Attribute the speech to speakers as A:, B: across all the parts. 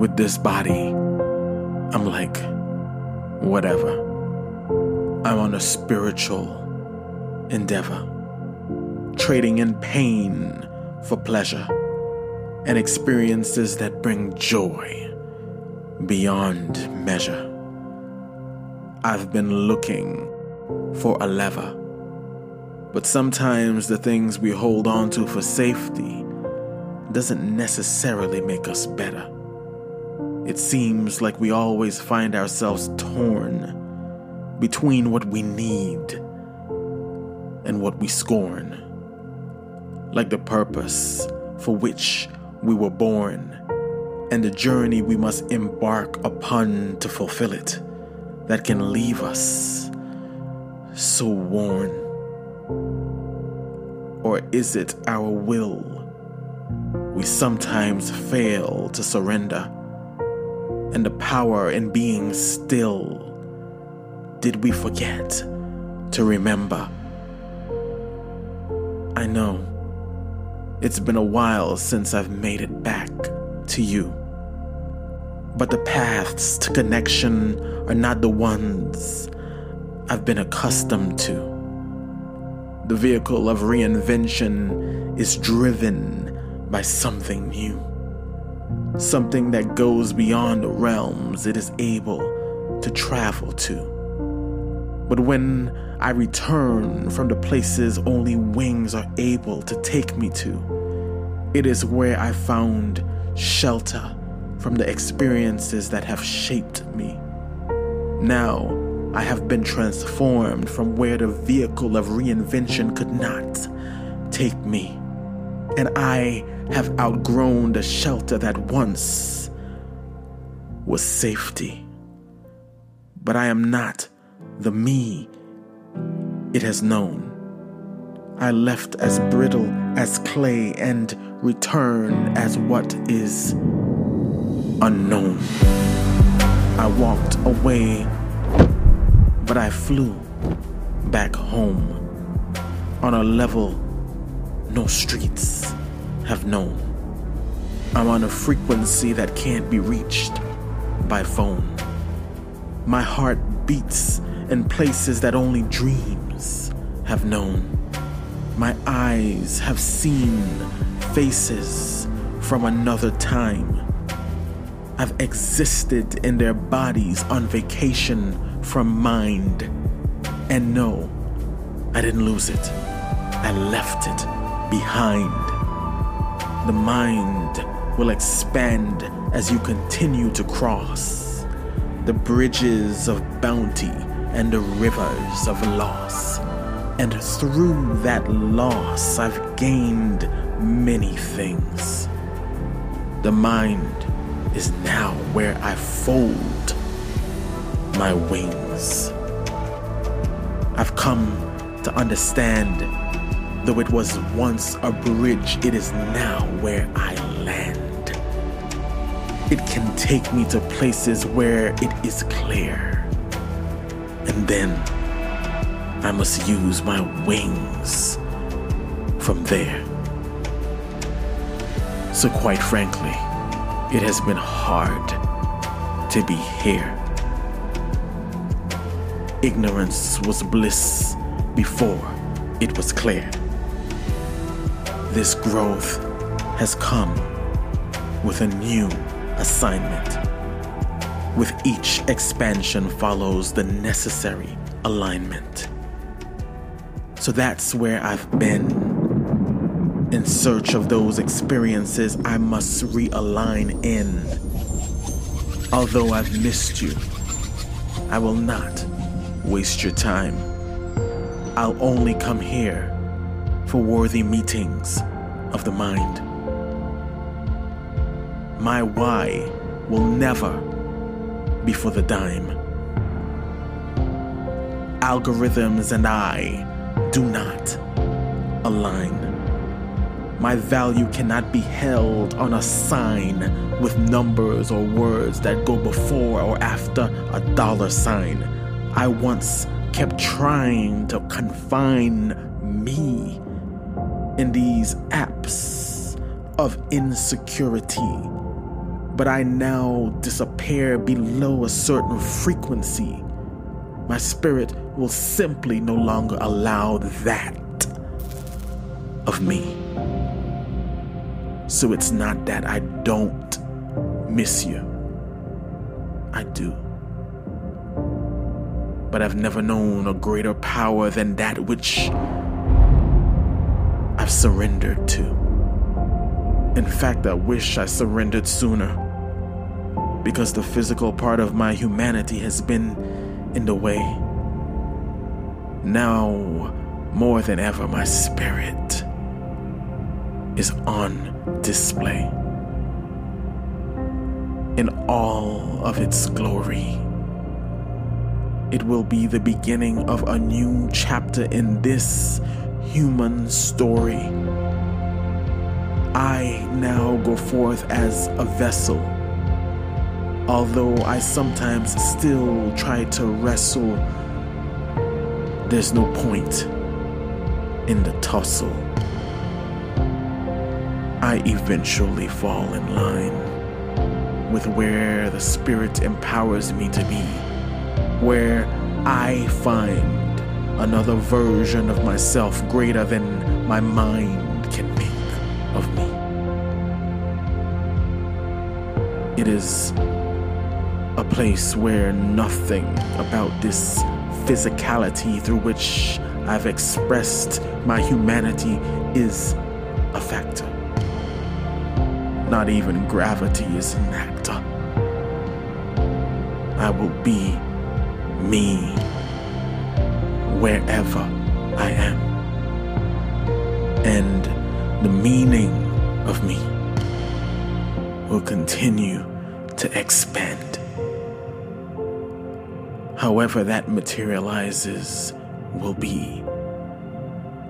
A: with this body, I'm like, whatever. I'm on a spiritual endeavor, trading in pain for pleasure and experiences that bring joy beyond measure. I've been looking for a lever, but sometimes the things we hold on to for safety doesn't necessarily make us better. It seems like we always find ourselves torn between what we need and what we scorn, like the purpose for which we were born and the journey we must embark upon to fulfill it that can leave us so worn. Or is it our will we sometimes fail to surrender? And the power in being still, did we forget to remember? I know it's been a while since I've made it back to you. But the paths to connection are not the ones I've been accustomed to. The vehicle of reinvention is driven by something new, something that goes beyond the realms it is able to travel to. But when I return from the places only wings are able to take me to, it is where I found shelter from the experiences that have shaped me. Now, I have been transformed from where the vehicle of reinvention could not take me. And I have outgrown the shelter that once was safety. But I am not the me it has known. I left as brittle as clay and return as what is unknown. I walked away, but I flew back home on a level no streets have known. I'm on a frequency that can't be reached by phone. My heart beats in places that only dreams have known. My eyes have seen faces from another time. I've existed in their bodies on vacation from mind. And no, I didn't lose it. I left it behind. The mind will expand as you continue to cross the bridges of bounty and the rivers of loss. And through that loss, I've gained many things. The mind is now where I fold my wings. I've come to understand, though it was once a bridge, it is now where I land. It can take me to places where it is clear. And then I must use my wings from there. So, quite frankly, it has been hard to be here. Ignorance was bliss before it was clear. This growth has come with a new assignment. With each expansion follows the necessary alignment. So that's where I've been. In search of those experiences I must realign in. Although I've missed you, I will not waste your time. I'll only come here for worthy meetings of the mind. My why will never be for the dime. Algorithms and I do not align. My value cannot be held on a sign with numbers or words that go before or after a dollar sign. I once kept trying to confine me in these apps of insecurity but I now disappear below a certain frequency, my spirit will simply no longer allow that of me. So it's not that I don't miss you, I do. But I've never known a greater power than that which I've surrendered to. In fact, I wish I surrendered sooner because the physical part of my humanity has been in the way. Now, more than ever, my spirit is on display in all of its glory. It will be the beginning of a new chapter in this human story. I now go forth as a vessel, although I sometimes still try to wrestle. There's no point in the tussle. I eventually fall in line with where the Spirit empowers me to be, where I find another version of myself greater than my mind can make of me. It is a place where nothing about this physicality through which I've expressed my humanity is a factor. Not even gravity is an actor. I will be me wherever I am. And the meaning of me will continue to expand. However, that materializes will be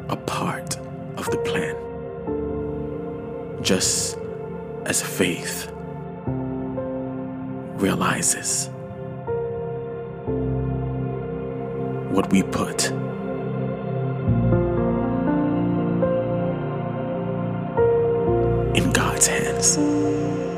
A: a part of the plan. Just as faith realizes what we put in God's hands.